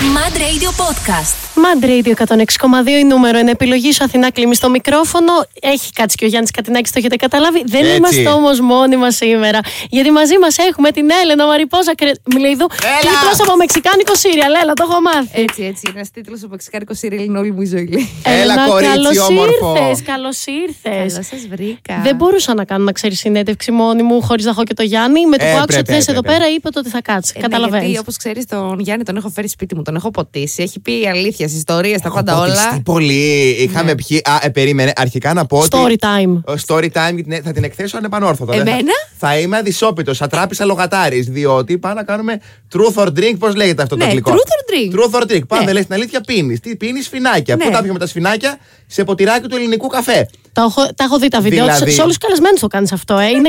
Mad Radio Podcast. Mad Radio 106,2 η νούμερο είναι επιλογή σου Αθηνά κλείνει στο μικρόφωνο. Έχει κάτσει και ο Γιάννης Κατινάκη, το έχετε καταλάβει. Δεν Έτσι. είμαστε όμως μόνοι μας σήμερα. Γιατί μαζί μας έχουμε την Έλενα Μαριπόζα Κρεμλίδου. Τίτλος από μεξικάνικο σύριαλ. Έλα, το έχω μάθει. Έτσι, έτσι. Ένας τίτλος από μεξικάνικο σύριαλ είναι όλη μου η ζωή. λέει. Έλα, κορίτσι, καλώς όμορφο. ήρθες, καλώς ήρθες. Καλά, σας βρήκα. Δεν μπορούσα να κάνω να ξέρεις συνέντευξη μόνη μου χωρίς να έχω και το Γιάννη. Με το Ε, που άκουσα πρέπει, ότι θες εδώ έπρεπε. πέρα, είπε το ότι θα κάτσεις. Ε, ναι, Καταλαβαίνεις. γιατί όπως ξέρεις, τον Γιάννη τον έχω φέρει σπίτι μου, τον έχω ποτίσει. Έχει πει αλήθεια, ιστορίες, τα πάντα Ποτιστεί όλα. πολύ. Είχαμε πιει. Α, ε, περίμενε. Αρχικά να πω ότι. Story time. Ο story time την- θα την εκθέσω ανεπανόρθωτα. Δεν θα- Εμένα; Θα είμαι αδυσόπιτος, ατράπησα λογατάρη. Διότι πάμε να κάνουμε truth or drink, πώς λέγεται αυτό το Ναι, αγγλικό. truth or drink. Truth or drink. Πάμε, Ναι. λες την αλήθεια, πίνεις. Τι πίνεις, σφινάκια. Ναι. Πού τα πιούμε τα σφινάκια, σε ποτηράκι του ελληνικού καφέ. Τα έχω, τα έχω δει τα βίντεο. Δηλαδή- Σε όλους τους καλεσμένους το κάνεις αυτό, ε. Είναι,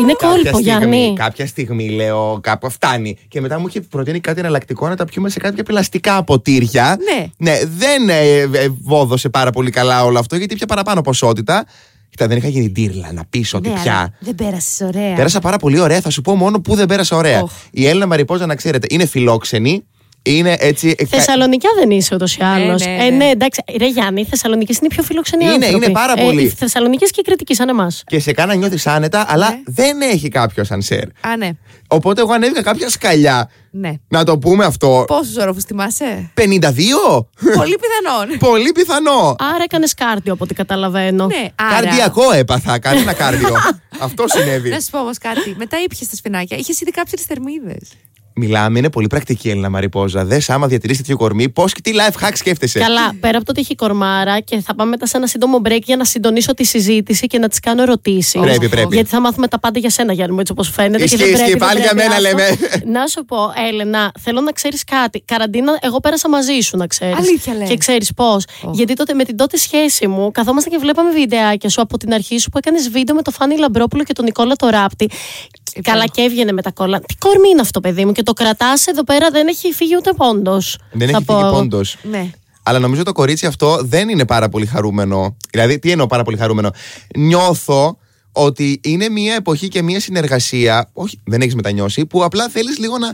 είναι κόλπο, Γιάννη. κάποια στιγμή λέω κάπου φτάνει. Και μετά μου είχε προτείνει κάτι εναλλακτικό να τα πιούμε σε κάποια πλαστικά ποτήρια. Ναι. Ναι, δεν ε, ε, βόδωσε πάρα πολύ καλά όλο αυτό γιατί πια παραπάνω ποσότητα. Κοίτα, δεν είχα γίνει ντύρλα να πει ότι Ναι, πια. αλλά Δεν πέρασες ωραία. Πέρασα πάρα πολύ ωραία. Θα σου πω μόνο που δεν πέρασα ωραία. Οχ. Η Έλληνα Μαριπόζα, να ξέρετε, είναι φιλόξενη. Είναι έτσι. ε, Θεσσαλονικιά δεν είσαι ούτως ή άλλως. ναι, Ε, ναι. ναι, εντάξει. Ρε Γιάννη, οι Θεσσαλονίκε είναι οι πιο φιλοξενοί Είναι, άνθρωποι. είναι πάρα Ε, πολύ. οι Θεσσαλονίκες και οι Κρητικοί, σαν εμάς. Και σε κάνα νιώθεις άνετα, αλλά Ναι. δεν έχει κάποιο σανσέρ. Α, ναι. Οπότε εγώ ανέβηκα κάποια σκαλιά. ναι. Να το πούμε αυτό. Πόσους όροφου θυμάσαι, 52! Πολύ πιθανόν. Πολύ πιθανό. Άρα έκανες κάρδιο από ό,τι καταλαβαίνω. ναι, άρα. Καρδιακό έπαθα, κανένα κάρδιο. Αυτό συνέβη. Να σου πω όμως κάτι. Μετά ήπιες τα σφινάκια. Είχες ήδη κάποιε θερμίδες. Μιλάμε, είναι πολύ πρακτική η Έλληνα Μαριπόζα. Δες άμα διατηρήσει τέτοιο κορμί, πώς και τι life hack σκέφτεσαι. Καλά, πέρα από το ότι έχει κορμάρα και θα πάμε μετά σε ένα σύντομο break για να συντονίσω τη συζήτηση και να της κάνω ερωτήσεις. Πρέπει, πρέπει. Γιατί θα μάθουμε τα πάντα για σένα, Γιάννη μου, έτσι όπως φαίνεται. Ισχύει, και δεν ισχύει, πρέπει, δεν πάλι για πρέπει, μένα άστο. λέμε. Να σου πω, Έλενα, θέλω να ξέρεις κάτι. Καραντίνα, εγώ πέρασα μαζί σου, να ξέρεις. Αλήθεια λες. Και ξέρεις πώς. Γιατί τότε με την τότε σχέση μου, καθόμασταν και βλέπαμε βιντεάκια σου από την αρχή σου που έκανες βίντεο με το Φάνη Λαμπρόπουλο και τον Νικόλα το Ράπτη. Καλά και έβγαινε με τα κόλλα. Τι κορμί είναι αυτό, παιδί μου, και το κρατάς εδώ πέρα δεν έχει φύγει ούτε πόντος. Δεν έχει φύγει πόντος. Ναι. Αλλά νομίζω το κορίτσι αυτό δεν είναι πάρα πολύ χαρούμενο. Δηλαδή, τι εννοώ πάρα πολύ χαρούμενο; Νιώθω ότι είναι μια εποχή και μια συνεργασία. Όχι, δεν έχεις μετανιώσει, που απλά θέλεις λίγο να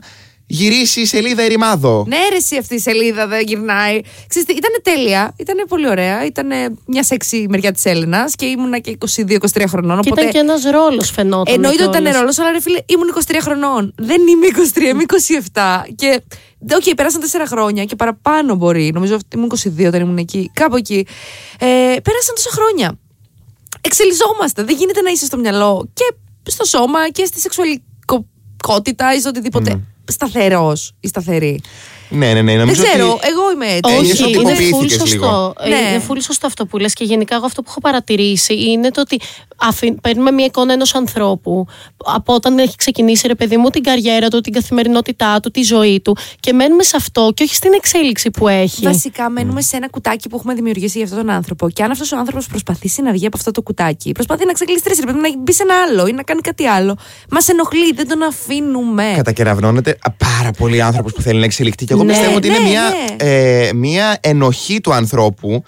γυρίσει η σελίδα ερημάδο. Ναι, ρε, εσύ αυτή η σελίδα δεν γυρνάει. Ξέρεις τι, ήταν τέλεια, ήταν πολύ ωραία. Ήταν μια σεξι μεριά της Έλληνας και ήμουνα και 22-23 χρονών. Και Οπότε... ήταν και ένας ρόλος, φαινόταν. Εννοείται ότι ήταν κιόλας. ρόλος, αλλά ρε φίλε, ήμουν 23 χρονών. Δεν είμαι 23, είμαι 27. Και. Οκ, πέρασαν 4 χρόνια και παραπάνω μπορεί. Νομίζω ότι ήμουν 22 όταν ήμουν εκεί. Κάπου εκεί. Ε, πέρασαν τόσα χρόνια. Εξελιζόμαστε. Δεν γίνεται να είσαι στο μυαλό και στο σώμα και στη σεξουαλικότητα ή σε οτιδήποτε. Σταθερός ή σταθερή. Ναι, ναι, ναι. Δεν Νομίζω ξέρω, ότι... εγώ είμαι έτσι. Ένιωσε Όχι, ότι είναι τυποποιήθηκες full λίγο. σωστό. Ε, Ναι. Είναι full σωστό αυτό που λες και γενικά εγώ αυτό που έχω παρατηρήσει είναι το ότι αφή- παίρνουμε μια εικόνα ενός ανθρώπου από όταν έχει ξεκινήσει ρε παιδί μου την καριέρα του, την καθημερινότητά του, τη ζωή του και μένουμε σε αυτό και όχι στην εξέλιξη που έχει. Βασικά μένουμε σε ένα κουτάκι που έχουμε δημιουργήσει για αυτόν τον άνθρωπο. Και αν αυτός ο άνθρωπος προσπαθήσει να βγει από αυτό το κουτάκι, προσπαθεί να ξεκλειστρήσει, πρέπει να μπει σε ένα άλλο ή να κάνει κάτι άλλο. Μας ενοχλεί, δεν τον αφήνουμε. Κατακεραυνώνεται α, πάρα πολύ άνθρωπο που θέλει να εξελιχθεί. Και εγώ Ναι, πιστεύω ότι είναι ναι, μια, ναι. ε, μια ενοχή του ανθρώπου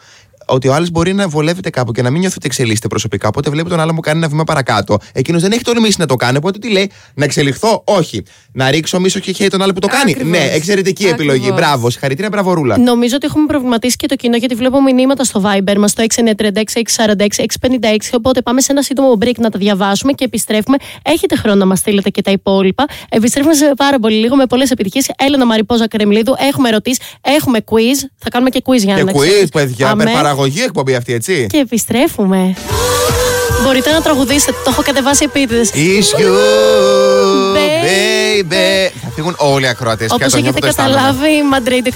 ότι ο άλλος μπορεί να βολεύεται κάπου και να μην νιώθει ότι εξελίσσεται προσωπικά. Οπότε βλέπει τον άλλο μου κάνει ένα βήμα παρακάτω. Εκείνος δεν έχει τολμήσει να το κάνει. Οπότε τι λέει, Να εξελιχθώ, όχι. Να ρίξω μίσο και χέρι τον άλλο που το κάνει; Ακριβώς. Ναι, εξαιρετική επιλογή. Ακριβώς. Μπράβο, συγχαρητήρια, μπραβορούλα. Νομίζω ότι έχουμε προβληματίσει και το κοινό γιατί βλέπω μηνύματα στο Viber μας το 6936-646-656. Οπότε πάμε σε ένα σύντομο break να τα διαβάσουμε και επιστρέφουμε. Έχετε χρόνο να μας στείλετε και τα υπόλοιπα. Επιστρέφουμε σε πάρα πολύ λίγο με πολλές επιτυχίες. Έλενα Μαριπόζα Κρεμλίδου. Έχουμε ερωτήσεις, έχουμε quiz. Θα κάνουμε και quiz για Και να quiz, ξέρεις. παιδιά, Αμέ. με παραγωγή εκπομπή αυτή, έτσι. Και επιστρέφουμε. Μπορείτε να τραγουδήσετε, το έχω κατεβάσει επίτηδες. Is you, Baby. Baby. Θα φύγουν όλοι οι ακροατές πια. Όπως το νιώθω, έχετε το αισθάνομαι. καταλάβει, Madrid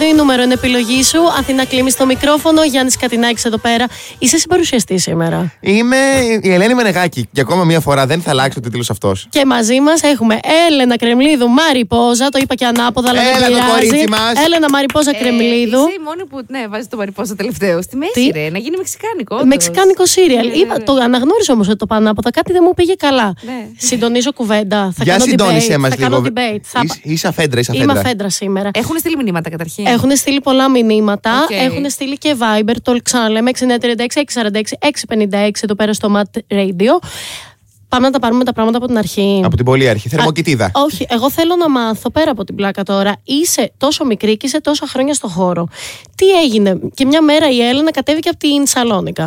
106,2 η νούμερο είναι επιλογή σου. Αθήνα κλείνεις στο μικρόφωνο. Γιάννης Κατινάκης εδώ πέρα. Είσαι συμπαρουσιαστή σήμερα. Είμαι η Ελένη Μενεγάκη και ακόμα μία φορά δεν θα αλλάξει ο τίτλος αυτός. Και μαζί μας έχουμε Έλενα Κρεμλίδου Μαριπόζα. Το είπα και ανάποδα, αλλά δεν Έλα το πειράζει. κορίτσι μας. Έλενα Μαριπόζα Κρεμλίδου. Ε, Είσαι η μόνη που ναι, βάζει το παρυπόσα τελευταίο. Στη μέση, Τι; ρε, να γίνει μεξικάνικο. όντως. Μεξικάνικο σίριαλ. Ναι, Είπα, ναι. το αναγνώρισα όμως ότι το πάνω από τα κάτι δεν μου πήγε καλά. Ναι. Συντονίζω κουβέντα. Θα Για κάνω συντόνισε debate. μας θα λίγο. κάνω debate. Θα... Είσαι- Είσαι αφέντρα, είσαι Είμαι αφέντρα. αφέντρα σήμερα. Έχουν στείλει μηνύματα καταρχήν; Έχουν στείλει πολλά μηνύματα. Οκ. Έχουν στείλει και Viber. Το ξαναλέμε 6936 646 656 εδώ πέρα στο Mat Radio. Πάμε να τα πάρουμε τα πράγματα από την αρχή. Από την πολύ αρχή. Θερμοκοιτίδα. Όχι, εγώ θέλω να μάθω πέρα από την πλάκα τώρα. Είσαι τόσο μικρή και είσαι τόσα χρόνια στο χώρο. Τι έγινε, και μια μέρα η Έλενα κατέβηκε από την Σαλόνικα.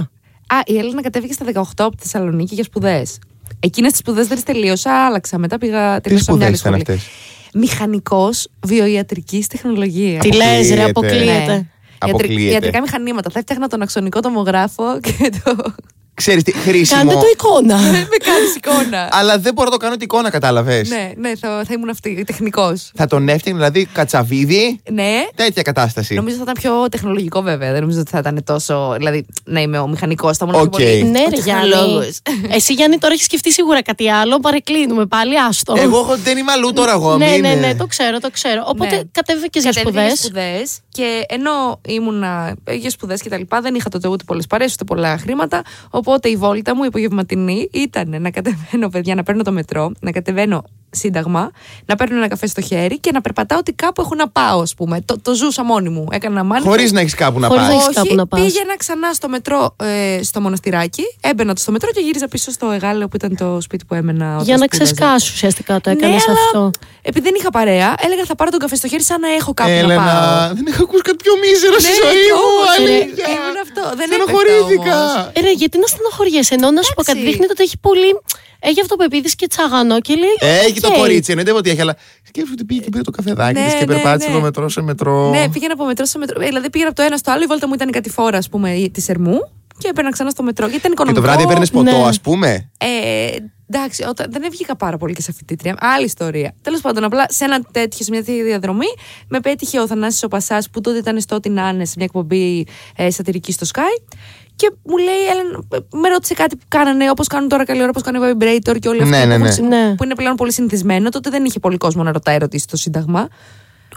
Α, η Έλληνα κατέβηκε στα 18 από τη Θεσσαλονίκη για σπουδές. Εκείνες τις σπουδές δεν τις τελείωσα, άλλαξα. Μετά πήγα Τι τελείωσα μια άλλη σπουδές ήταν σχολή. αυτές; Μηχανικός βιοιατρικής τεχνολογίας. Τι λες, ρε, Αποκλείεται. αποκλείεται. Ναι. Αποκλείεται. Ιατρικά μηχανήματα. Θα έφτιαχνα τον αξονικό τομογράφο και το. Ξέρεις τι, χρήσιμο. Κάντε το εικόνα. με κάνεις εικόνα. Αλλά δεν μπορώ να το κάνω την εικόνα, κατάλαβες. ναι, ναι, θα, θα ήμουν αυτή, τεχνικός. Θα τον έφτιαχνε, δηλαδή κατσαβίδι, Ναι. τέτοια κατάσταση. Νομίζω θα ήταν πιο τεχνολογικό βέβαια. Δεν νομίζω ότι θα ήταν τόσο. Δηλαδή, να είμαι ο μηχανικός. Θα ήμουν Οκ. πιο πολύ. ναι, ο ρε Γιάννη. τεχνολόγος. Εσύ Γιάννη τώρα έχεις σκεφτεί σίγουρα κάτι άλλο. Παρεκκλίνουμε πάλι, άστο. Εγώ έχω- δεν είμαι αλλού τώρα εγώ. ναι, μην- ναι, ναι, το ξέρω, το ξέρω. Οπότε Ναι. κατέβηκες για Κατέβηκα σπουδές. σπουδές και ενώ ήμουνα για σπουδές και τα λοιπά, δεν είχα τότε ούτε πολλές παρέ ούτε πολλά χρήματα. Οπότε η βόλτα μου, η απογευματινή, ήταν να κατεβαίνω, παιδιά, να παίρνω το μετρό, να κατεβαίνω σύνταγμα, να παίρνω ένα καφέ στο χέρι και να περπατάω ότι κάπου έχω να πάω, ας πούμε. Το, το ζούσα μόνη μου. Έκανα μάνι. Χωρίς να έχεις κάπου να Χωρίς να πάεις. έχεις κάπου να πας. πήγαινα ξανά στο μετρό ε, στο μοναστηράκι, έμπαινα στο μετρό και γύριζα πίσω στο Εγάλεο που ήταν το σπίτι που έμενα. όταν Για να σπούδαζα. ξεσκάσει ουσιαστικά το έκανες ναι, αλλά αυτό. Επειδή δεν είχα παρέα, έλεγα θα πάρω τον καφέ στο χέρι σαν να έχω κάπου να πάω. Έλενα, δεν έχω ακούσει κάτι πιο μίζερο στη Ναι, ζωή κι μου. όμως, ρε, αλήθεια. ήμουν αυτό. Δεν Στενοχωρήθηκα. έπεφτα όμως. Ε, Ρε, γιατί να στενοχωριέσαι, ενώ να σου πω κάτι Εντάξει. δείχνει ότι έχει πολύ. Έχει αυτοπεποίθηση και τσαγανό και λέει. Έχει το «OK». κορίτσι, εννοείται ότι έχει, αλλά σκέφτομαι ότι πήγε και πήρε το καφεδάκι Ναι, της και ναι, περπάτησε ναι. από μετρό σε μετρό. Ναι, πήγαινα από μετρό σε μετρό. Ε, Δηλαδή πήγαινα από το ένα στο άλλο. Η βόλτα μου ήταν η κατηφόρα, ας πούμε, της Ερμού. Και έπαιρνα ξανά στο μετρό. Γιατί ήταν Και οικονομικό. το βράδυ έπαιρνες ποτό, ναι. ας πούμε. Ε, εντάξει, όταν, δεν έβγηκα πάρα πολύ και σε φοιτήτρια. Άλλη ιστορία. Τέλος πάντων, απλά σε ένα τέτοιο, σε μια τέτοια διαδρομή, με πέτυχε ο Θανάσης ο Πασάς που τότε ήταν στο Ό,τι να είναι σε μια εκπομπή ε, σατυρική στο ΣΚΑΪ. Και μου λέει, Έλεν, με ρώτησε κάτι που κάνανε, όπως κάνουν τώρα καλή ώρα, όπως κάνει Vibrator και όλοι αυτοί Ναι, που, ναι, έχουν ναι. συ- Ναι. που είναι πλέον πολύ συνηθισμένο. Τότε δεν είχε πολύ κόσμο να ρωτάει ερωτήσεις στο Σύνταγμα.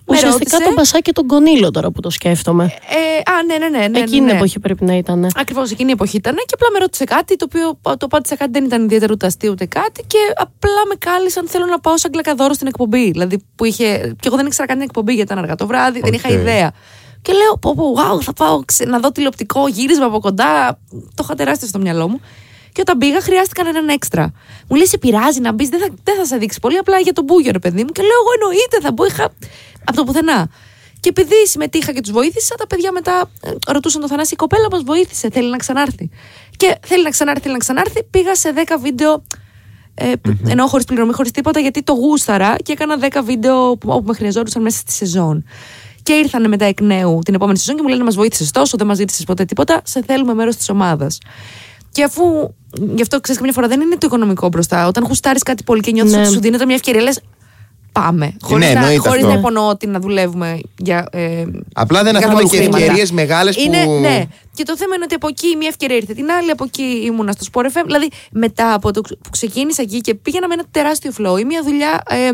Με Ουσιαστικά ρώτησε. τον Πασά και τον Κονίλο τώρα που το σκέφτομαι. Ε, α, ναι, ναι, ναι. ναι, Εκείνη ναι. την εποχή πρέπει να ήταν. Ακριβώς εκείνη η εποχή ήταν και απλά με ρώτησε κάτι το οποίο το πάτησα κάτι δεν ήταν ιδιαίτερο ούτε αστείο ούτε κάτι και απλά με κάλεσαν θέλω να πάω σαν κλακαδόρο στην εκπομπή. Δηλαδή που είχε. και εγώ δεν ήξερα καν την εκπομπή γιατί ήταν αργά το βράδυ, δεν είχα Οκ. ιδέα. Και λέω, πω, πω, wow, θα πάω ξε- να δω τηλεοπτικό γύρισμα από κοντά. Το είχα τεράστιο στο μυαλό μου. Και όταν πήγα, χρειάστηκαν έναν έξτρα. Μου λέει: Σε πειράζει να μπεις, δεν θα, δεν θα σε δείξει πολύ, απλά για τον Μπούγιο, ρε παιδί μου. Και λέω: Εγώ εννοείται, θα μπω. Είχα από το πουθενά. Και επειδή συμμετείχα και τους βοήθησα, τα παιδιά μετά ε, ρωτούσαν τον Θανάση: Η κοπέλα μας βοήθησε, θέλει να ξανάρθει. Και θέλει να ξανάρθει, θέλει να ξανάρθει. Πήγα σε 10 βίντεο. Ε, Ενώ χωρίς πληρωμή, χωρίς τίποτα, γιατί το γούσταρα και έκανα 10 βίντεο που, όπου με χρειαζόντουσαν μέσα στη σεζόν. Και ήρθαν μετά εκ νέου την επόμενη σεζόν και μου λένε: Μας βοήθησες τόσο, δεν μας ζήτησες ποτέ τίποτα. Σε θέλουμε μέρος της ομάδας. Και αφού. Γι' αυτό ξέρεις, καμιά φορά δεν είναι το οικονομικό μπροστά. Όταν γουστάρει κάτι πολύ και νιώθεις Ναι. ότι σου δίνεται μια ευκαιρία, λες. Πάμε. Χωρίς Ναι, να, εννοείται χωρίς αυτό. να υπονοώ ότι να δουλεύουμε για. Ε, Απλά δεν για αφήνουμε και χρήματα. ευκαιρίες μεγάλες που. Είναι, ναι. Και το θέμα είναι ότι από εκεί μία ευκαιρία ήρθε την άλλη, από εκεί ήμουνα στο Sport FM. Δηλαδή, μετά από το ξ- που ξεκίνησα εκεί και πήγαινα με ένα τεράστιο flow, η μία δουλειά. Ε,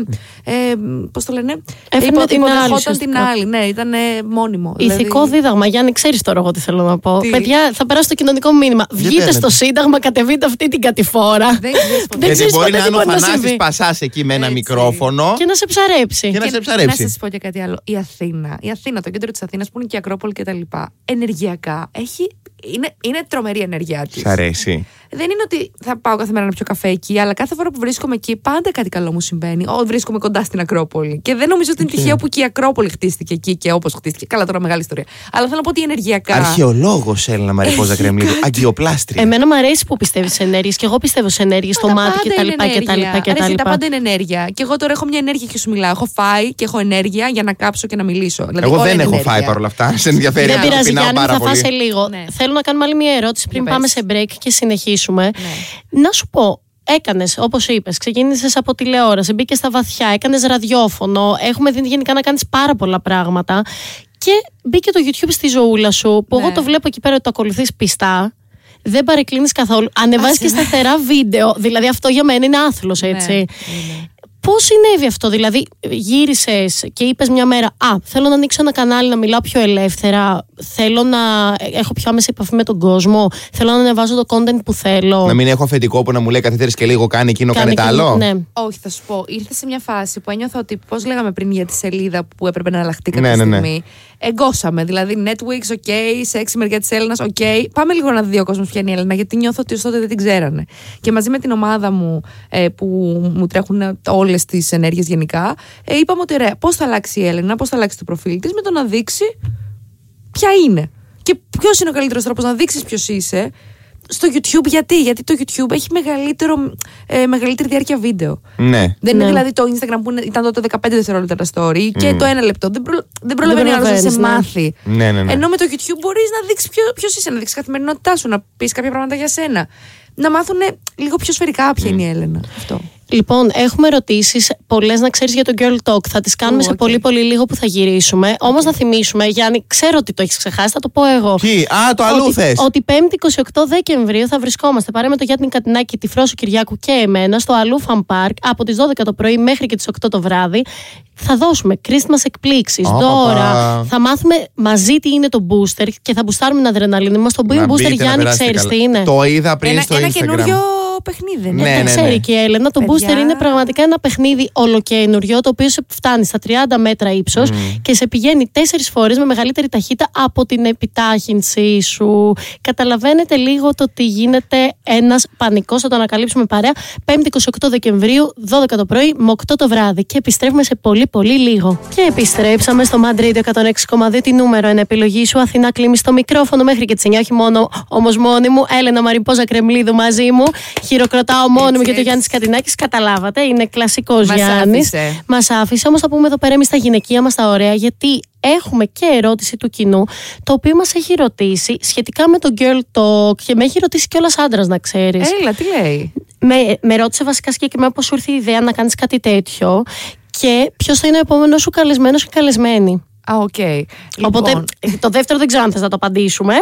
ε, Πώς το λένε, Έφερνε υπο- την άλλη, υποδεχόταν την ουσιαστικά. άλλη. Ναι, ήταν ε, μόνιμο. Ηθικό δηλαδή, δίδαγμα, Γιάννη, ξέρεις τώρα εγώ τι θέλω να πω. Τι; Παιδιά, θα περάσω το κοινωνικό μήνυμα. Βγείτε θέλετε. στο Σύνταγμα, κατεβείτε αυτή την κατηφόρα. Δεν ξέρεις ποτέ. Δεν Γιατί ξέρεις μπορεί ποτέ να τι είναι ο μπορεί να Θανάσης συμβεί. Πασάς εκεί με ένα Έτσι. μικρόφωνο Και να σε ψαρέψει. και να Και σε ψαρέψει. Να σας πω και κάτι άλλο. Η Αθήνα, η Αθήνα, το κέντρο της Αθήνας που είναι και η Ακρόπολη και τα λοιπά, ενεργειακά έχει. aussi Είναι, είναι τρομερή η ενέργειά της. Σ' αρέσει. Δεν είναι ότι θα πάω κάθε μέρα να πιω καφέ εκεί, αλλά κάθε φορά που βρίσκομαι εκεί πάντα κάτι καλό μου συμβαίνει. Ό, βρίσκομαι κοντά στην Ακρόπολη. Και δεν νομίζω ότι είναι τυχαίο που και η Ακρόπολη χτίστηκε εκεί και όπως χτίστηκε. Καλά, τώρα μεγάλη ιστορία. Αλλά θέλω να πω ότι ενεργειακά. Αρχαιολόγος Έλληνα Μαριπόζα Κρεμλίδου. Αγκιοπλάστρια. Εμένα μου αρέσει που πιστεύεις σε ενέργειες και εγώ πιστεύω σε ενέργειες στο Τα μάτι πάντα κτλ. είναι κτλ. ενέργεια. κτλ. Ρε, εσύ, Τα πάντα είναι ενέργεια. Και εγώ τώρα έχω μια ενέργεια και σου μιλάω. Έχω φάει και έχω ενέργεια για να κάψω και να μιλήσω. Δηλαδή, Εγώ όλα δεν είναι έχω ενέργεια. φάει παρόλα αυτά. Σε ενδιαφέρει Δεν να το πειράζει, πεινάω Γιάννη, πάρα θα φας σε πολύ. λίγο. Ναι. Θέλω να κάνουμε άλλη μια ερώτηση πριν Για πάμε πες. σε break και συνεχίσουμε. Ναι. Να σου πω, έκανες, όπως είπες, ξεκίνησες από τηλεόραση, μπήκες στα βαθιά, έκανες ραδιόφωνο. Έχουμε δει γενικά να κάνεις πάρα πολλά πράγματα. Και μπήκε το YouTube στη ζωούλα σου, που Ναι. εγώ το βλέπω εκεί πέρα ότι το ακολουθείς πιστά. Δεν παρεκκλίνεις καθόλου. Ανεβάζεις Άσε και με. σταθερά βίντεο. Δηλαδή αυτό για μένα είναι άθλος, Ναι, έτσι. είναι. Πώς συνέβη αυτό, Δηλαδή, γύρισες και είπες μια μέρα: Α, θέλω να ανοίξω ένα κανάλι να μιλάω πιο ελεύθερα. Θέλω να έχω πιο άμεση επαφή με τον κόσμο. Θέλω να ανεβάζω το content που θέλω. Να μην έχω αφεντικό που να μου λέει καθίτερε και λίγο κάνει εκείνο, κάνει, τα άλλο. Ναι. Όχι, θα σου πω. Ήρθε σε μια φάση που ένιωθα ότι, πώς λέγαμε πριν για τη σελίδα που έπρεπε να αλλάχτεί κάποια Ναι, ναι, ναι. Στιγμή. Εγκώσαμε. Δηλαδή, Netflix, OK, σεξι μεριά της Έλληνας, OK. Πάμε λίγο να δει ο κόσμος ποια είναι η Έλληνα, γιατί νιώθω ότι ως τότε δεν την ξέρανε. Και μαζί με την ομάδα μου, ε, που μου τρέχουν όλες τις ενέργειες γενικά, ε, είπαμε ότι ωραία, πώς θα αλλάξει η Έλληνα, πώς θα αλλάξει το προφίλ της, με το να δείξει ποια είναι. Και ποιος είναι ο καλύτερος τρόπος να δείξεις ποιος είσαι. Στο YouTube γιατί, γιατί το YouTube έχει μεγαλύτερο, ε, μεγαλύτερη διάρκεια βίντεο. Ναι. Δεν είναι Ναι. δηλαδή το Instagram που είναι- ήταν τότε 15 δευτερόλεπτα τα story και το ένα λεπτό. Δεν, προ, δεν προλαβαίνει ο άλλος να σε προλαβαίνεις, ναι. μάθει. Ναι, ναι, ναι. Ενώ με το YouTube μπορείς να δείξει ποιο είσαι, να δείξει καθημερινότητά σου, να πεις κάποια πράγματα για σένα. Να μάθουν λίγο πιο σφαιρικά ποια είναι η Έλενα. Αυτό. Λοιπόν, έχουμε ερωτήσεις πολλές να ξέρεις για το Girl Talk. Θα τις κάνουμε Ω, σε οκ. πολύ πολύ λίγο που θα γυρίσουμε. Όμως να θυμίσουμε, Γιάννη, ξέρω ότι το έχεις ξεχάσει, θα το πω εγώ. Τι, α, το αλλού ότι, θες. ότι 5η 28 Δεκεμβρίου θα βρισκόμαστε παρέα με το Γιάννη Κατινάκη, τη Φρόσου Κυριάκου και εμένα στο Αλλού Fun Park από τις 12 το πρωί μέχρι και τις 8 το βράδυ. Θα δώσουμε Christmas εκπλήξεις, Ω, δώρα. παπα. Θα μάθουμε μαζί τι είναι το booster και θα μπουστάρουμε την αδρεναλίνη μας. Το Να booster, μπείτε, να Γιάννη, περάσετε ξέρεις καλά. τι είναι. Το είδα πριν Ένα, στο ένα Instagram. καινούριο παιχνίδι. δεν είναι; Ναι, το ναι, ξέρει ναι. και η Έλενα. Το Παιδιά. booster είναι πραγματικά ένα παιχνίδι ολοκένουργιο, το οποίο σε φτάνει στα 30 μέτρα ύψος και σε πηγαίνει τέσσερις φορές με μεγαλύτερη ταχύτητα από την επιτάχυνσή σου. Καταλαβαίνετε λίγο το ότι γίνεται ένας πανικός. Θα το ανακαλύψουμε παρέα. 5η 28 Δεκεμβρίου, 12 το πρωί με 8 το βράδυ. Και επιστρέφουμε σε πολύ πολύ λίγο. Και επιστρέψαμε στο Madrid 106,2 τη νούμερο. Εν επιλογή σου, Αθηνά κλείνει στο μικρόφωνο μέχρι και τις 9. Όχι μόνο όμως μόνη μου. Έλενα Μαριπόζα Κρεμλίδου μαζί μου. Χειροκροτάω μόνη μου Έτσι, και το έτσι. Γιάννη Κατινάκη. Καταλάβατε, είναι κλασικός Μας Γιάννης. άφησε. Μας άφησε. Όμως θα πούμε εδώ πέρα εμείς τα γυναικεία μας τα ωραία, γιατί έχουμε και ερώτηση του κοινού, το οποίο μας έχει ρωτήσει σχετικά με το girl talk και με έχει ρωτήσει κιόλας άντρας, να ξέρεις. Έλα, τι λέει; Με, με ρώτησε βασικά συγκεκριμένα πώς σου ήρθε η ιδέα να κάνεις κάτι τέτοιο και ποιος θα είναι ο επόμενος σου καλεσμένος ή καλεσμένη. Α, οκ. Οπότε Λοιπόν, το δεύτερο δεν ξέρω αν θες να το απαντήσουμε,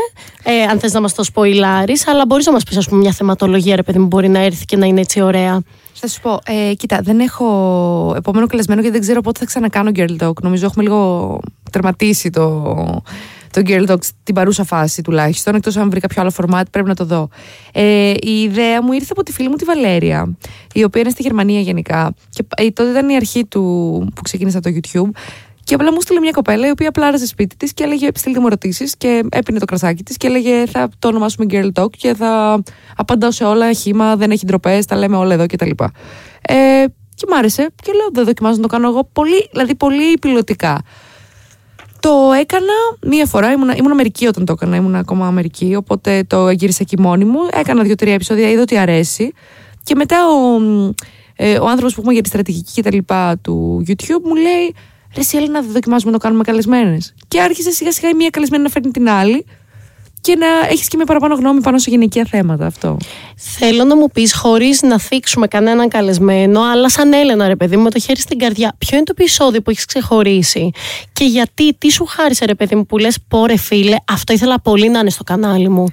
ε, αν θες να μας το σποϊλάρεις, αλλά μπορείς να μας πεις, ας πούμε, μια θεματολογία, ρε παιδί μου, μπορεί να έρθει και να είναι έτσι ωραία. Θα σου πω, ε, κοίτα, δεν έχω επόμενο καλεσμένο γιατί δεν ξέρω πότε θα ξανακάνω Girl Talk. Νομίζω έχουμε λίγο τερματίσει το, το Girl Talk στην παρούσα φάση τουλάχιστον. Εκτός αν βρει κάποιο άλλο format, πρέπει να το δω. Ε, η ιδέα μου ήρθε από τη φίλη μου τη Βαλέρια, η οποία είναι στη Γερμανία γενικά. Και ε, τότε ήταν η αρχή του που ξεκίνησα το YouTube. Και απλά μου στείλε μια κοπέλα η οποία απλά άρεσε σπίτι της και έλεγε: Στείλτε μου ερωτήσεις και έπινε το κρασάκι της και έλεγε: Θα το ονομάσουμε Girl Talk και θα απαντάω σε όλα. Χήμα, δεν έχει ντροπές, τα λέμε όλα εδώ κτλ. Ε, και μ' άρεσε και λέω: Δεν δοκιμάζω να το κάνω εγώ. Πολύ, δηλαδή πολύ πιλωτικά. Το έκανα μία φορά. Ήμουν, ήμουν Αμερική όταν το έκανα. Ήμουν ακόμα Αμερική. Οπότε το γύρισα εκεί μόνη μου. Έκανα δύο-τρία επεισόδια. Είδα ότι αρέσει. Και μετά ο, ε, ο άνθρωπος που έχουμε για τη στρατηγική και τα λοιπά του YouTube μου λέει: Ρε, εσύ Έλληνα, δεν δοκιμάζουμε να το κάνουμε καλεσμένες. Και άρχισε σιγά σιγά η μία καλεσμένη να φέρνει την άλλη και να έχεις και μια παραπάνω γνώμη πάνω σε γυναικεία θέματα αυτό. Θέλω να μου πεις, χωρίς να θίξουμε κανέναν καλεσμένο, αλλά σαν Έλενα, ρε παιδί μου, με το χέρι στην καρδιά, ποιο είναι το επεισόδιο που έχεις ξεχωρίσει και γιατί, τι σου χάρισε, ρε παιδί μου, που λες, πόρε φίλε, αυτό ήθελα πολύ να είναι στο κανάλι μου.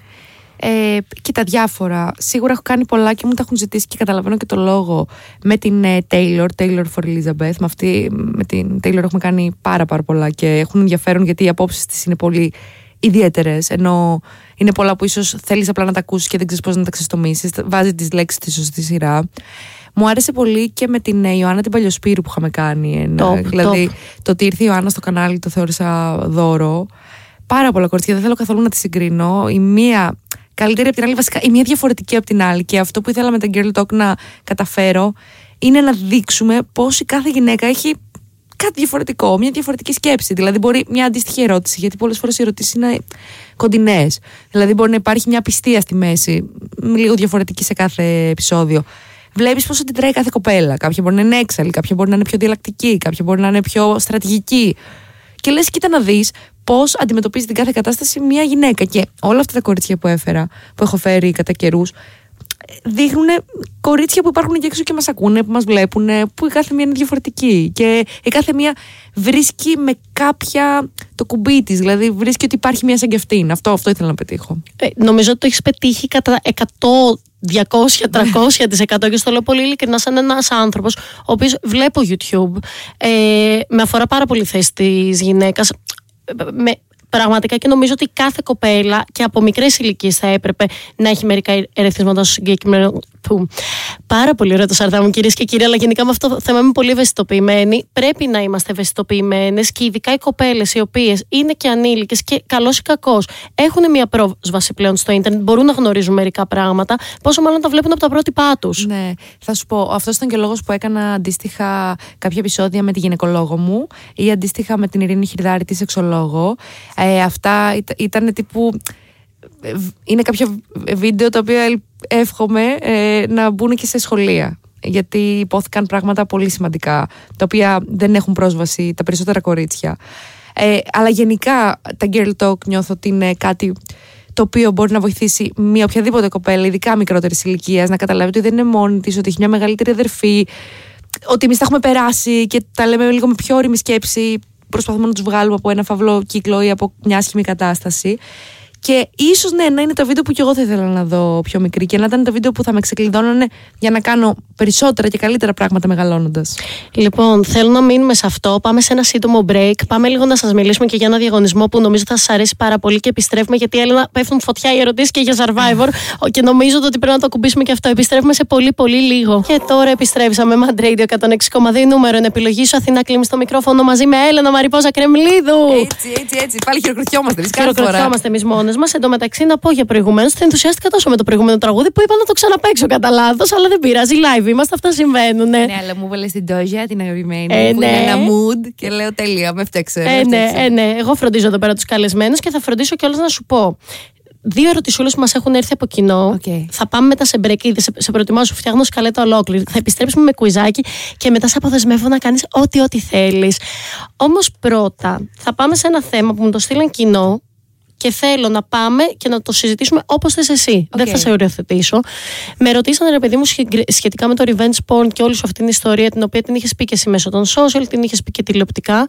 Ε, κοίτα, διάφορα. Σίγουρα έχω κάνει πολλά και μου τα έχουν ζητήσει και καταλαβαίνω και το λόγο με την ε, Taylor, Taylor for Elizabeth. Με, αυτή, με την Taylor έχουμε κάνει πάρα, πάρα πολλά και έχουν ενδιαφέρον γιατί οι απόψεις της είναι πολύ ιδιαίτερες. Ενώ είναι πολλά που ίσως θέλεις απλά να τα ακούσεις και δεν ξέρεις πώς να τα ξεστομίσεις. Βάζει τις λέξεις στη σωστή σειρά. Μου άρεσε πολύ και με την ε, Ιωάννα την Παλιοσπύρου που είχαμε κάνει. Ένα, Top, δηλαδή, το ότι ήρθε η Ιωάννα στο κανάλι το θεώρησα δώρο. Πάρα πολλά κορίτσια. Δεν θέλω καθόλου να τη συγκρίνω. Η μία καλύτερη από την άλλη, βασικά η μία διαφορετική από την άλλη. Και αυτό που ήθελα με τα Girl Talk να καταφέρω είναι να δείξουμε πώς η κάθε γυναίκα έχει κάτι διαφορετικό, μια διαφορετική σκέψη. Δηλαδή, μπορεί μια αντίστοιχη ερώτηση, γιατί πολλές φορές οι ερωτήσεις είναι κοντινές. Δηλαδή, μπορεί να υπάρχει μια πιστία στη μέση, λίγο διαφορετική σε κάθε επεισόδιο. Βλέπεις πώς αντιδράει κάθε κοπέλα. Κάποια μπορεί να είναι έξαλλη, κάποια μπορεί να είναι πιο διαλλακτική, κάποια μπορεί να είναι πιο στρατηγική. Και λες, κοίτα να δεις πώς αντιμετωπίζει την κάθε κατάσταση μια γυναίκα. Και όλα αυτά τα κορίτσια που έφερα, που έχω φέρει κατά καιρούς, δείχνουν κορίτσια που υπάρχουν εκεί έξω και μας ακούνε, που μας βλέπουν, που η κάθε μία είναι διαφορετική. Και η κάθε μία βρίσκει με κάποια το κουμπί της. Δηλαδή βρίσκει ότι υπάρχει μια σαν και αυτήν. Αυτό, αυτό ήθελα να πετύχω. Ε, νομίζω ότι το έχεις πετύχει κατά 100 200-300% και στο λέω πολύ ειλικρινά σαν ένας άνθρωπος ο οποίος βλέπω YouTube. Ε, με αφορά πάρα πολύ θέση της γυναίκας. Με, πραγματικά και νομίζω ότι κάθε κοπέλα και από μικρές ηλικίες θα έπρεπε να έχει μερικά ερεθίσματα στο συγκεκριμένο. Που. Πάρα πολύ ωραίο το σαρδά μου, κυρίες και κύριοι, αλλά γενικά με αυτό το θέμα είμαι πολύ ευαισθητοποιημένη. Πρέπει να είμαστε ευαισθητοποιημένες και ειδικά οι κοπέλες οι οποίες είναι και ανήλικες και καλό ή κακό έχουν μια πρόσβαση πλέον στο ίντερνετ, μπορούν να γνωρίζουν μερικά πράγματα, πόσο μάλλον τα βλέπουν από τα πρότυπά τους. Ναι, θα σου πω, αυτός ήταν και ο λόγος που έκανα αντίστοιχα κάποια επεισόδια με τη γυναικολόγο μου ή αντίστοιχα με την Ειρήνη Χιρδάρη, τη σεξολόγο. Ε, αυτά ήταν τύπου. Ε, είναι κάποια βίντεο τα οποία εύχομαι ε, να μπουν και σε σχολεία. Γιατί υπόθηκαν πράγματα πολύ σημαντικά, τα οποία δεν έχουν πρόσβαση τα περισσότερα κορίτσια. Ε, αλλά γενικά τα girl talk νιώθω ότι είναι κάτι το οποίο μπορεί να βοηθήσει μια οποιαδήποτε κοπέλα, ειδικά μικρότερης ηλικίας, να καταλάβει ότι δεν είναι μόνη της, ότι έχει μια μεγαλύτερη αδερφή, ότι εμείς τα έχουμε περάσει και τα λέμε λίγο με πιο όρημη σκέψη προσπαθούμε να τους βγάλουμε από ένα φαυλό κύκλο ή από μια άσχημη κατάσταση. Και ίσως ναι, να είναι το βίντεο που κι εγώ θα ήθελα να δω πιο μικρή και να ήταν το βίντεο που θα με ξεκλειδώνανε για να κάνω περισσότερα και καλύτερα πράγματα μεγαλώνοντας. Λοιπόν, θέλω να μείνουμε σε αυτό. Πάμε σε ένα σύντομο break. Πάμε λίγο να σας μιλήσουμε και για ένα διαγωνισμό που νομίζω θα σας αρέσει πάρα πολύ και επιστρέφουμε γιατί Έλενα πέφτουν φωτιά οι ερωτήσεις και για Survivor και νομίζω ότι πρέπει να το ακουμπήσουμε και αυτό. Επιστρέφουμε σε πολύ πολύ λίγο. Και τώρα επιστρέψαμε με Mad Radio 106,2 νούμερο. Εν επιλογή σου Αθηνά κλείνει στο μικρόφωνο μαζί με Έλενα Μαριπόζα Κρεμλίδου. Έτσι, έτσι, έτσι. Πάλι χειροκροτιόμαστε. Χειροκροτιόμαστε εμείς μόνες μας. Εν τω μεταξύ να πω για προηγουμένως ότι ενθουσιάστηκα τόσο με το προηγούμενο τραγούδι που είπα να το ξαναπέξω κατά λάθος, αλλά δεν πειράζει. Live είμαστε, αυτά συμβαίνουν. Ναι, αλλά μου βάλες την Τόζια, την αγαπημένη. Ε, που ναι. είναι ένα mood και λέω τέλεια, με φταίξε. Ε, ναι, ε, ναι. Εγώ φροντίζω εδώ πέρα τους καλεσμένους και θα φροντίσω κιόλας να σου πω. Δύο ερωτησούλες που μας έχουν έρθει από κοινό. Okay. Θα πάμε μετά σε break. Ήδη σε, σε προετοιμάσω, φτιάχνω σκαλέτα ολόκληρη. Θα επιστρέψουμε με κουιζάκι και μετά σε αποδεσμεύω να κάνεις ό,τι ό,τι θέλεις. Όμως πρώτα θα πάμε σε ένα θέμα που μου το στείλαν κοινό και θέλω να πάμε και να το συζητήσουμε όπως θες εσύ. Δεν θα σε οριοθετήσω. Με ρωτήσανε, ρε παιδί μου, σχετικά με το revenge porn και όλη σου αυτή την ιστορία, την οποία την είχες πει και εσύ μέσω των social, την είχες πει και τηλεοπτικά.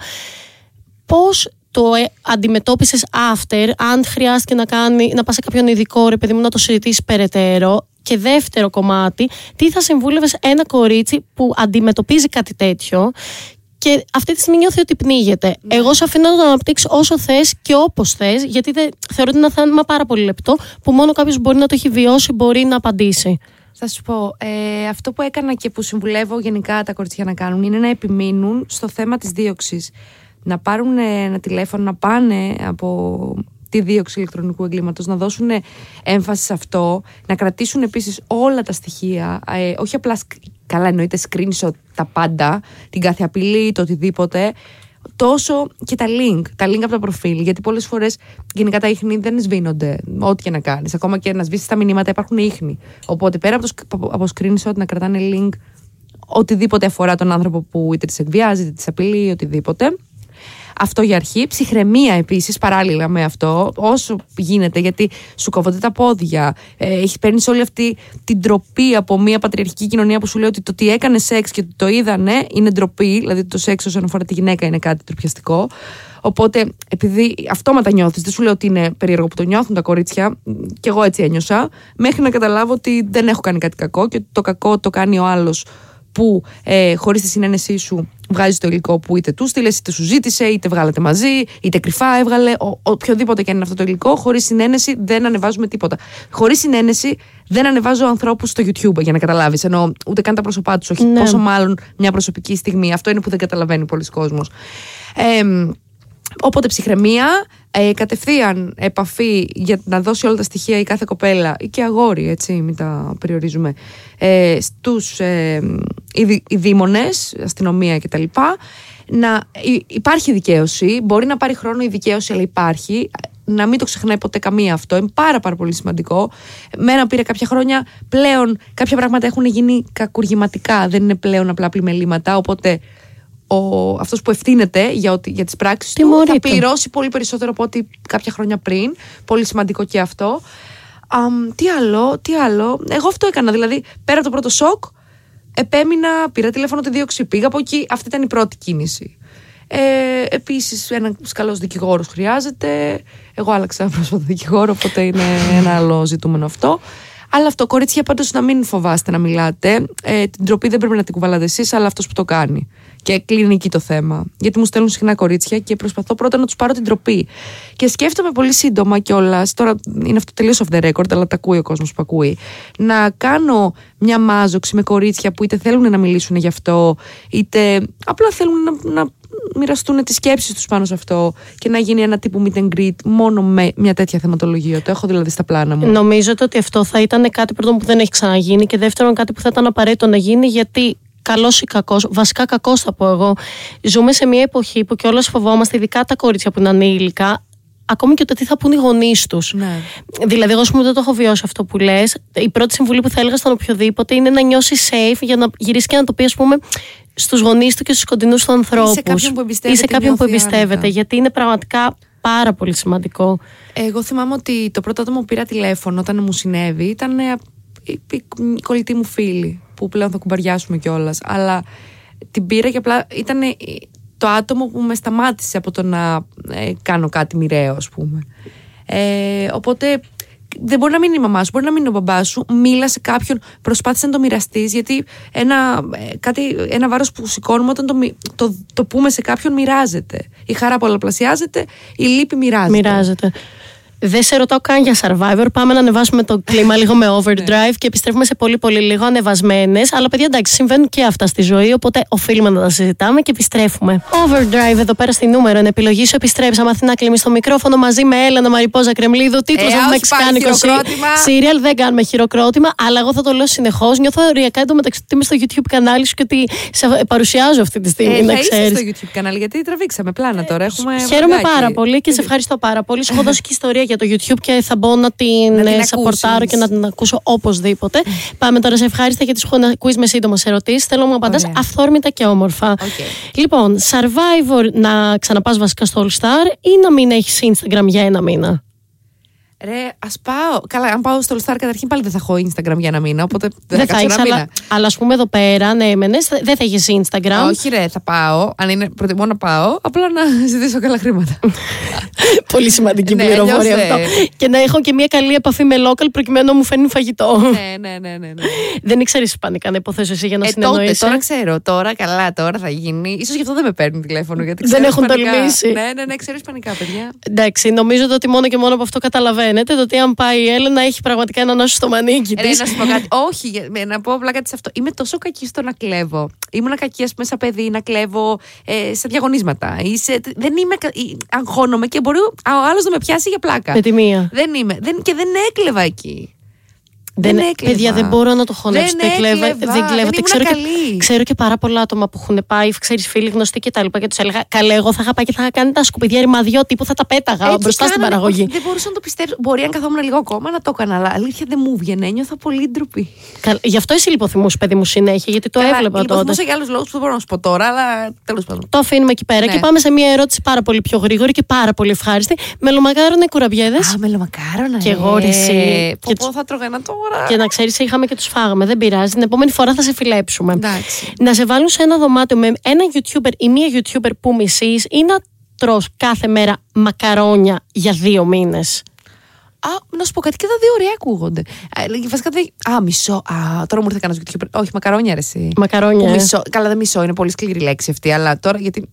Πώς το ε, αντιμετώπισες after, αν χρειάστηκε να, κάνει, να πας σε κάποιον ειδικό, ρε παιδί μου, να το συζητήσεις περαιτέρω; Και δεύτερο κομμάτι, τι θα συμβούλευες ένα κορίτσι που αντιμετωπίζει κάτι τέτοιο και αυτή τη στιγμή νιώθει ότι πνίγεται. Ναι. Εγώ σου αφήνω να το αναπτύξει όσο θες και όπως θες, γιατί δεν, θεωρώ ότι είναι ένα θέμα πάρα πολύ λεπτό που μόνο κάποιος μπορεί να το έχει βιώσει, μπορεί να απαντήσει. Θα σου πω, ε, αυτό που έκανα και που συμβουλεύω γενικά τα κορίτσια να κάνουν είναι να επιμείνουν στο θέμα της δίωξης. Να πάρουν ένα τηλέφωνο, να πάνε από τη δίωξη ηλεκτρονικού εγκλήματος, να δώσουν έμφαση σε αυτό, να κρατήσουν επίσης όλα τα στοιχεία, ε, όχι απλά καλά εννοείται screenshot τα πάντα, την κάθε απειλή, το οτιδήποτε, τόσο και τα link, τα link από το προφίλ. Γιατί πολλές φορές γενικά τα ίχνη δεν σβήνονται, ό,τι και να κάνεις. Ακόμα και να σβήσεις τα μηνύματα υπάρχουν ίχνη. Οπότε πέρα από, το, από screenshot να κρατάνε link οτιδήποτε αφορά τον άνθρωπο που είτε της εκβιάζει, είτε της απειλεί, οτιδήποτε. Αυτό για αρχή. Ψυχραιμία επίσης, παράλληλα με αυτό, όσο γίνεται, γιατί σου κόβονται τα πόδια. Ε, Παίρνεις όλη αυτή την ντροπή από μια πατριαρχική κοινωνία που σου λέει ότι το ότι έκανε σεξ και το είδανε είναι ντροπή. Δηλαδή το σεξ όσον αφορά τη γυναίκα είναι κάτι τροπιαστικό. Οπότε, επειδή αυτόματα νιώθεις, δεν σου λέω ότι είναι περίεργο που το νιώθουν τα κορίτσια, και εγώ έτσι ένιωσα, μέχρι να καταλάβω ότι δεν έχω κάνει κάτι κακό και το κακό το κάνει ο άλλος που ε, χωρίς τη συνένεσή σου βγάζεις το υλικό που είτε του στείλες, είτε σου ζήτησε, είτε βγάλατε μαζί, είτε κρυφά έβγαλε. Ο, οποιοδήποτε και αν είναι αυτό το υλικό, χωρίς συνένεση δεν ανεβάζουμε τίποτα. Χωρίς συνένεση δεν ανεβάζω ανθρώπους στο YouTube για να καταλάβεις. Ενώ ούτε καν τα πρόσωπά τους, όχι ναι. πόσο μάλλον μια προσωπική στιγμή. Αυτό είναι που δεν καταλαβαίνει πολλοί κόσμος. Ε, Οπότε ψυχραιμία, ε, κατευθείαν επαφή για να δώσει όλα τα στοιχεία η κάθε κοπέλα ή και αγόρι, έτσι, μην τα περιορίζουμε, ε, στους ε, δήμονες, αστυνομία κτλ. Να υπάρχει δικαίωση, μπορεί να πάρει χρόνο η δικαίωση, αλλά υπάρχει. Να μην το ξεχνάει ποτέ καμία αυτό. Είναι πάρα, πάρα πολύ σημαντικό. Μένα πήρε κάποια χρόνια. Πλέον κάποια πράγματα έχουν γίνει κακουργηματικά. Δεν είναι πλέον απλά πλημελήματα. Οπότε ο, αυτός που ευθύνεται για, ότι, για τις πράξεις του θα πληρώσει πολύ περισσότερο από ό,τι κάποια χρόνια πριν. Πολύ σημαντικό και αυτό. τι άλλο, τι άλλο. Εγώ αυτό έκανα. Δηλαδή, πέρα από το πρώτο σοκ, επέμεινα, πήρα τηλέφωνο τη δίωξη, πήγα από εκεί. Αυτή ήταν η πρώτη κίνηση. Ε, Επίσης, ένα καλό δικηγόρο χρειάζεται. Εγώ άλλαξα πρόσφατα δικηγόρο, οπότε είναι ένα άλλο ζητούμενο αυτό. Αλλά αυτό, κορίτσια, πάντως να μην φοβάστε να μιλάτε. Ε, την τροπή δεν πρέπει να την κουβαλάτε εσείς, αλλά αυτός που το κάνει. Και κλείνει εκεί το θέμα. Γιατί μου στέλνουν συχνά κορίτσια και προσπαθώ πρώτα να τους πάρω την τροπή. Και σκέφτομαι πολύ σύντομα κιόλας, τώρα είναι αυτό τελείως off the record, αλλά τα ακούει ο κόσμος που ακούει, να κάνω μια μάζοξη με κορίτσια που είτε θέλουν να μιλήσουν γι' αυτό, είτε απλά θέλουν να, να μοιραστούν τις σκέψεις τους πάνω σε αυτό και να γίνει ένα τύπου meet and greet μόνο με μια τέτοια θεματολογία. Το έχω δηλαδή στα πλάνα μου. Νομίζω ότι αυτό θα ήταν κάτι πρώτον που δεν έχει ξαναγίνει και δεύτερον κάτι που θα ήταν απαραίτητο να γίνει γιατί καλός ή κακός, βασικά κακός θα πω εγώ. Ζούμε σε μια εποχή που κιόλας φοβόμαστε, ειδικά τα κορίτσια που είναι ανήλικα, ακόμη και το τι θα πούν οι γονείς τους. Ναι. Δηλαδή, εγώ, ας πούμε, δεν το έχω βιώσει αυτό που λες. Η πρώτη συμβουλή που θα έλεγα στον οποιοδήποτε είναι να νιώσεις safe για να γυρίσεις και να το πεις, ας πούμε, στους γονείς του και στους κοντινούς του ανθρώπου. σε κάποιον που εμπιστεύεται, Ή σε κάποιον που νιώθει εμπιστεύεται. άνετα. Γιατί είναι πραγματικά πάρα πολύ σημαντικό. Εγώ θυμάμαι ότι το πρώτο άτομο που πήρα τηλέφωνο όταν μου συνέβη ήταν ε, η, η, η κολλητή μου φίλη, που πλέον θα κουμπαριάσουμε κιόλας. Αλλά την πήρα και απλά ήταν ε, το άτομο που με σταμάτησε από το να ε, κάνω κάτι μοιραίο, ας πούμε. Ε, οπότε δεν μπορεί να μην είναι η μαμά σου, μπορεί να μην είναι ο μπαμπάς σου. Μίλα σε κάποιον, προσπάθησε να το μοιραστείς, γιατί ένα, ε, κάτι, ένα βάρος που σηκώνουμε όταν το, μοι- το, το πούμε σε κάποιον μοιράζεται. Η χαρά πολλαπλασιάζεται, η λύπη μοιράζεται. Μοιράζεται. Δεν σε ρωτάω καν για survivor. Πάμε να ανεβάσουμε το κλίμα λίγο με overdrive και επιστρέφουμε σε πολύ πολύ λίγο ανεβασμένες. Αλλά παιδιά, εντάξει, συμβαίνουν και αυτά στη ζωή. Οπότε οφείλουμε να τα συζητάμε και επιστρέφουμε. Overdrive εδώ πέρα στη νούμερο. Εν επιλογή σου επιστρέψαμε. Αθηνά κλείμει στο μικρόφωνο μαζί με Έλενα Μαριπόζα Κρεμλίδου. Τίτλος Ε, έχουμε όχι πάλι μεξικάνικο χειροκρότημα. Serial δεν κάνουμε χειροκρότημα. Αλλά εγώ θα το λέω συνεχώς. Νιώθω ωριακά εντωμεταξύ ότι είμαι στο YouTube κανάλι σου και ότι σε παρουσιάζω αυτή τη στιγμή. Ε, να θα είσαι ξέρεις. στο YouTube κανάλι, γιατί τραβήξαμε πλάνα τώρα. Έχουμε Χαίρομαι βραγκάκι. πάρα πολύ και σε ευχαριστώ πάρα πολύ. Σου έχω δώσει και ιστορία για το YouTube και θα μπω να την, Να την ε, σαπορτάρω ακούσεις. και να την ακούσω οπωσδήποτε. Πάμε τώρα σε ευχάριστα γιατί σου έχω ένα quiz με σύντομες ερωτήσεις. Θέλω να μου απαντάς Ωραία. αυθόρμητα και όμορφα. Οκ. Λοιπόν, Survivor να ξαναπάς βασικά στο All Star ή να μην έχεις Instagram για ένα μήνα; Ρε, ας πάω. Καλά, αν πάω στο All Star, καταρχήν πάλι δεν θα έχω Instagram για ένα μήνα. Οπότε δεν, Δεν θα θα κάτσω έχει, ένα αλλά, μήνα. αλλά ας πούμε εδώ πέρα, ναι, έμενες, δεν θα έχεις Instagram. Όχι, ρε, θα πάω. Αν είναι, προτιμώ να πάω, απλά να ζητήσω καλά χρήματα. Πολύ σημαντική Ναι, πληροφορία αλλιώς, αυτό. ε. Και να έχω και μια καλή επαφή με local προκειμένου να μου φέρνει φαγητό. ναι, ναι, ναι, ναι. ναι. δεν ήξερες Ισπανικά να υποθέσω εσύ για να Ε, τότε, συνεννοείσαι. τώρα ξέρω, τώρα καλά, τώρα θα γίνει. σω γι' αυτό δεν με παίρνει τηλέφωνο. Γιατί Δεν ξέρω έχουν Ισπανικά. τολμήσει. Ναι, ναι, ναι, ξέρω Ισπανικά, παιδιά. Εντάξει, νομίζω ότι μόνο και μόνο από αυτό καταλαβαίνετε. Το ότι αν πάει η Έλενα έχει πραγματικά έναν όσο στο μανίκι Ρε, της. να σου πω κάτι. Όχι, για- με- να πω απλά κάτι σε αυτό. Είμαι τόσο κακή στο να κλέβω. Ήμουν κακή, ας πούμε, σαν παιδί να κλέβω ε, σε διαγωνίσματα. Ή σε- δεν είμαι. κα- ή- Αγχώνομαι και μπορεί ο άλλος να με πιάσει για πλάκα. Με τη μία. Δεν είμαι. Δεν, και δεν έκλεβα εκεί. Δεν, δεν έκλεβα. παιδιά, δεν μπορώ να το χωνέψω. Δεν το εκλέβα- έκλεβα, δεν κλέβω. δεν Και ήμουν ξέρω, και, καλή. ξέρω και πάρα πολλά άτομα που έχουν πάει, ξέρεις, φίλοι γνωστοί και τα λοιπά. Και τους έλεγα, Καλέ, εγώ θα είχα πάει και θα είχα κάνει τα σκουπιδιά ρημαδιώτη που θα τα πέταγα Έτσι μπροστά στην κάνανε. παραγωγή. Όχι, Δεν μπορούσα να το πιστέψω. Μπορεί αν καθόμουν λίγο ακόμα να το έκανα, αλλά αλήθεια δεν μου βγαίνει. Νιώθω πολύ ντροπή. Καλ- Γι' αυτό εσύ λιποθυμούσε, παιδί μου, συνέχεια, γιατί το Καλά, έβλεπα τότε. λιποθυμούσα για άλλους λόγους που δεν μπορώ να σου πω τώρα, αλλά τέλος πάντων. Το αφήνουμε εκεί πέρα Ναι. και πάμε σε μια ερώτηση πάρα πολύ πιο γρήγορη και πάρα πολύ ευχάριστη. Μελομακάρονα ή κουραμπιέδες. Α, μελομακάρονα. Και ε. εγώ, ρε, εσύ. Πω, Και πω, θα τρώγα ένα τώρα. Και να ξέρεις, είχαμε και τους φάγαμε. Δεν πειράζει. Την επόμενη φορά θα σε φιλέψουμε. Εντάξει. Να σε βάλουν σε ένα δωμάτιο με ένα YouTuber ή μία YouTuber που μισείς ή να τρως κάθε μέρα μακαρόνια για δύο μήνες. Α, να σου πω κάτι και τα δύο ωραία ακούγονται. Α, λέγε, βασικά δεν. Α, μισό. Α, τώρα μου ήρθε κανένας YouTuber. Όχι, μακαρόνια ρε, εσύ. Μακαρόνια, Που ε. μισό. Καλά, δεν μισώ, είναι πολύ σκληρή λέξη αυτή, αλλά τώρα γιατί.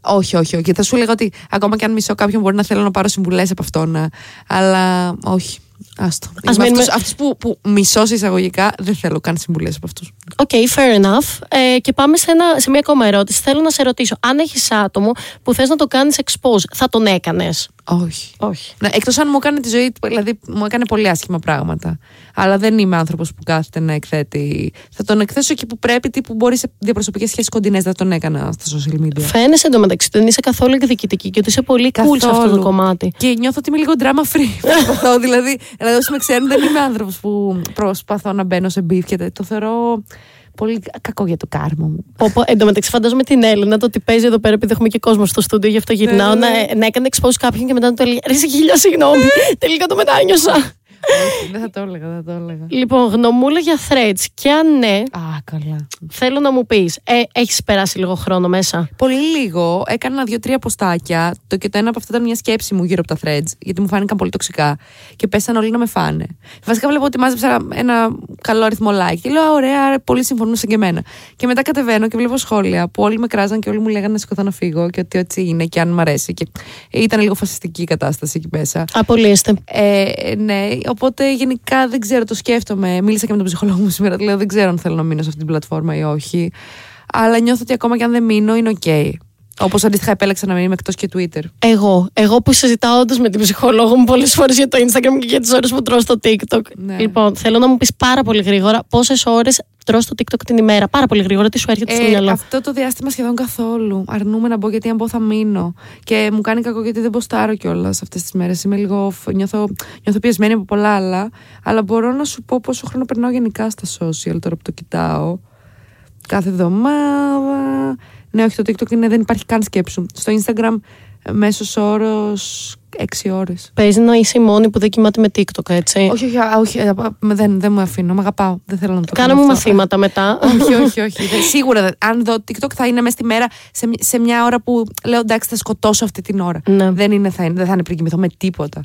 Όχι, όχι, όχι. Θα σου έλεγα ότι ακόμα και αν μισώ κάποιον μπορεί να θέλω να πάρω συμβουλές από αυτόν. α, Αλλά όχι. Άστο. Ας Είμαι μείνουμε- αυτούς, αυτούς που, που μισώ σε εισαγωγικά δεν θέλω καν συμβουλές από αυτούς. OK, fair enough. Ε, και πάμε σε, ένα, σε μια ακόμα ερώτηση. Θέλω να σε ρωτήσω, αν έχεις άτομο που θες να το κάνεις expose, θα τον έκανες; Όχι. Όχι. Ναι, Εκτός αν μου έκανε τη ζωή, δηλαδή μου έκανε πολύ άσχημα πράγματα. Αλλά δεν είμαι άνθρωπος που κάθεται να εκθέτει. Θα τον εκθέσω εκεί που πρέπει, τύπου μπορεί σε διαπροσωπικές σχέσεις κοντινές. Δεν τον έκανα στα social media. Φαίνεσαι εντωμεταξύ ότι δεν είσαι καθόλου εκδικητική και ότι είσαι πολύ cool σε αυτό το Καθόλου. κομμάτι. Και νιώθω ότι είμαι λίγο drama free. Προσπαθώ, δηλαδή, δηλαδή, όσοι με ξέρουν, δεν είμαι άνθρωπος που προσπαθώ να μπαίνω σε beef και τέτοια. το θεωρώ πολύ κακό για το κάρμα μου. Πω, πω, Εν τω μεταξύ, φαντάζομαι την Έλληνα το ότι παίζει εδώ πέρα, επειδή έχουμε και κόσμο στο στούντιο, γι' αυτό γυρνάω, ναι, να, να έκανε expose κάποιον και μετά να του έλεγε Ρε, σε χίλια συγγνώμη. Τελικά το μετάνιωσα. Όχι, δεν θα το έλεγα, δεν θα το έλεγα. Λοιπόν, γνωμούλα για threads. Και αν ναι, Α, καλά. θέλω να μου πεις, ε, έχεις περάσει λίγο χρόνο μέσα; Πολύ λίγο. Έκανα δύο-τρία ποστάκια. Το και το ένα από αυτά ήταν μια σκέψη μου γύρω από τα threads, γιατί μου φάνηκαν πολύ τοξικά. Και πέσαν όλοι να με φάνε. Βασικά βλέπω ότι μάζεψα ένα καλό αριθμό like. Και λέω, «Α, ωραία, άρα πολύ συμφωνούσαν και εμένα. Και μετά κατεβαίνω και βλέπω σχόλια που όλοι με κράζαν και όλοι μου λέγανε να σηκωθώ να φύγω και ότι έτσι είναι και αν μ' αρέσει. Και ήταν λίγο φασιστική η κατάσταση εκεί μέσα. Απολύεστε. Ε, ναι, οπότε γενικά δεν ξέρω, το σκέφτομαι. Μίλησα και με τον ψυχολόγο μου σήμερα. Λέω δεν ξέρω αν θέλω να μείνω σε αυτή την πλατφόρμα ή όχι. Αλλά νιώθω ότι ακόμα και αν δεν μείνω είναι οκ. Όπως αντίστοιχα επέλεξα να μείνω εκτός και Twitter. Εγώ, εγώ που συζητάω όντως με την ψυχολόγο μου πολλές φορές για το Instagram και για τις ώρες που τρώω στο TikTok. Ναι. Λοιπόν, θέλω να μου πεις πάρα πολύ γρήγορα πόσες ώρες τρώω στο TikTok την ημέρα. Πάρα πολύ γρήγορα, τι σου έρχεται στο Ε, μυαλό; αυτό το διάστημα σχεδόν καθόλου. Αρνούμε να μπω γιατί αν μπω θα μείνω. Και μου κάνει κακό γιατί δεν ποστάρω κιόλας αυτές τις μέρες. Είμαι λίγο. φ- Νιώθω, νιώθω πιεσμένη από πολλά άλλα. Αλλά μπορώ να σου πω πόσο χρόνο περνάω γενικά στα social τώρα που το κοιτάω. Κάθε εβδομάδα. Ναι, όχι, το TikTok είναι, δεν υπάρχει καν σκέψου. Στο Instagram μέσος όρος 6 ώρες. Παίζει να είσαι η μόνη που δεν κοιμάται με TikTok, έτσι. Όχι, όχι, α, όχι α, α, δεν, δεν μου αφήνω. Μ' αγαπάω. Δεν θέλω να το Κάνε κάνω μου αυτό. μαθήματα μετά. όχι, όχι, όχι. Δεν- σίγουρα δεν- αν δω TikTok θα είναι μέσα στη μέρα σε, μ- σε μια ώρα που λέω εντάξει θα σκοτώσω αυτή την ώρα. Ναι. Δεν, είναι, θα είναι, δεν θα είναι πριν κοιμηθώ με τίποτα.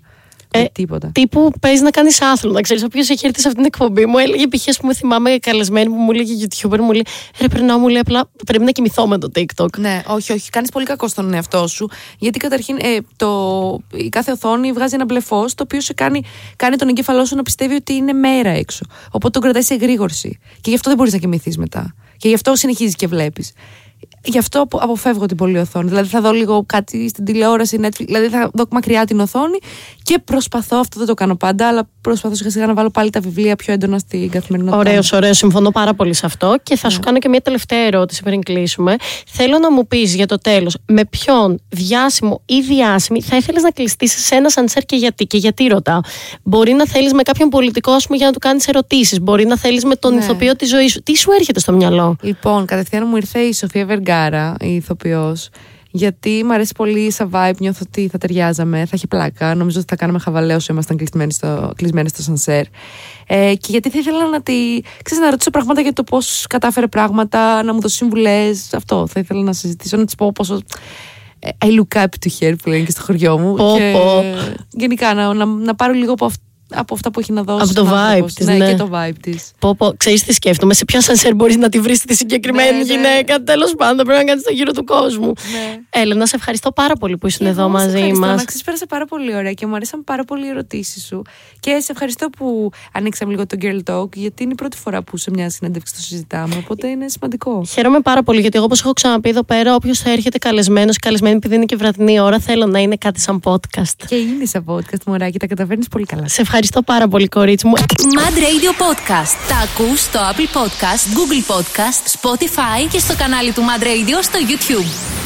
Ε, με τίποτα. Τύπου παίζεις να κάνεις άθλο. Να ξέρεις, όποιος έχει έρθει σε αυτήν την εκπομπή μου έλεγε π.χ. ας πούμε, θυμάμαι καλεσμένη που μου λέγε YouTuber, μου λέει Ρε, περνάω, μου λέει απλά πρέπει να κοιμηθώ με το TikTok. Ναι, όχι, όχι. Κάνεις πολύ κακό στον εαυτό σου. Γιατί καταρχήν ε, το, η κάθε οθόνη βγάζει ένα μπλε φω το οποίο σε κάνει, κάνει τον εγκέφαλό σου να πιστεύει ότι είναι μέρα έξω. Οπότε τον κρατάει σε εγρήγορση. Και γι' αυτό δεν μπορείς να κοιμηθείς μετά. Και γι' αυτό συνεχίζεις και βλέπεις. Γι' αυτό απο- αποφεύγω την πολύ οθόνη. Δηλαδή θα δω λίγο κάτι στην τηλεόραση, Netflix, δηλαδή θα δω μακριά την οθόνη και προσπαθώ, αυτό δεν το κάνω πάντα, αλλά προσπαθώ σιγά σιγά να βάλω πάλι τα βιβλία πιο έντονα στην καθημερινότητα. Ωραίος, ωραίος. Συμφωνώ πάρα πολύ σε αυτό. Και θα σου κάνω και μια τελευταία ερώτηση πριν κλείσουμε. Θέλω να μου πεις για το τέλος, με ποιον διάσημο ή διάσημη θα ήθελες να κλειστείς σε ένα σανσέρ και γιατί; Και γιατί ρωτάω. Μπορεί να θέλεις με κάποιον πολιτικό, ας πούμε, για να του κάνεις ερωτήσεις. Μπορεί να θέλεις με τον Ναι. ηθοποιό της ζωής σου. Τι σου έρχεται στο μυαλό; Λοιπόν, κατευθείαν μου ήρθε η Σοφία Βεργάρα, η ηθοποιός. Γιατί μου αρέσει πολύ σαν vibe, νιώθω ότι θα ταιριάζαμε, θα έχει πλάκα. Νομίζω ότι θα κάναμε χαβαλέ όσο ήμασταν κλεισμένοι στο, κλεισμένοι στο σανσέρ. Ε, και γιατί θα ήθελα να τη. ξέρεις, να ρωτήσω πράγματα για το πώς κατάφερε πράγματα, να μου δώσει συμβουλές. Αυτό θα ήθελα να συζητήσω, να της πω πόσο. ε, I look up to her που λένε και στο χωριό μου. Πω, και πω. γενικά να, να, να πάρω λίγο από, αυ- από αυτά που έχει να δώσει. Από το στον άνθρωπος. vibe της, ναι, ναι. και το vibe της. Πω, πω, ξέρεις τι σκέφτομαι. Σε ποιο σανσέρ μπορείς να τη βρεις τη συγκεκριμένη Ναι, ναι. γυναίκα. Τέλος πάντων, πρέπει να κάνεις το γύρο του κόσμου. Ναι. Έλενα, σε ευχαριστώ πάρα πολύ που ήσουν Και εδώ εγώ σε μαζί ευχαριστώ. μας. Να ξέρεις, πέρασα πάρα πολύ ωραία και μου αρέσαν πάρα πολύ οι ερωτήσεις σου. Και σε ευχαριστώ που ανοίξαμε λίγο το Girl Talk, γιατί είναι η πρώτη φορά που σε μια συνέντευξη το συζητάμε. Οπότε είναι σημαντικό. Χαίρομαι πάρα πολύ γιατί όπως έχω ξαναπεί εδώ πέρα, όποιος θα έρχεται καλεσμένος ή καλεσμένη, επειδή είναι και βραδινή ώρα, θέλω να είναι κάτι σαν podcast. Και είναι σε podcast, μωράκι, τα καταφέρνεις πολύ καλά. Σε ευχαριστώ πάρα πολύ, κορίτσι μου. Mad Radio Podcast. Τα ακούς στο Apple Podcast, Google Podcast, Spotify και στο κανάλι του Mad Radio στο YouTube.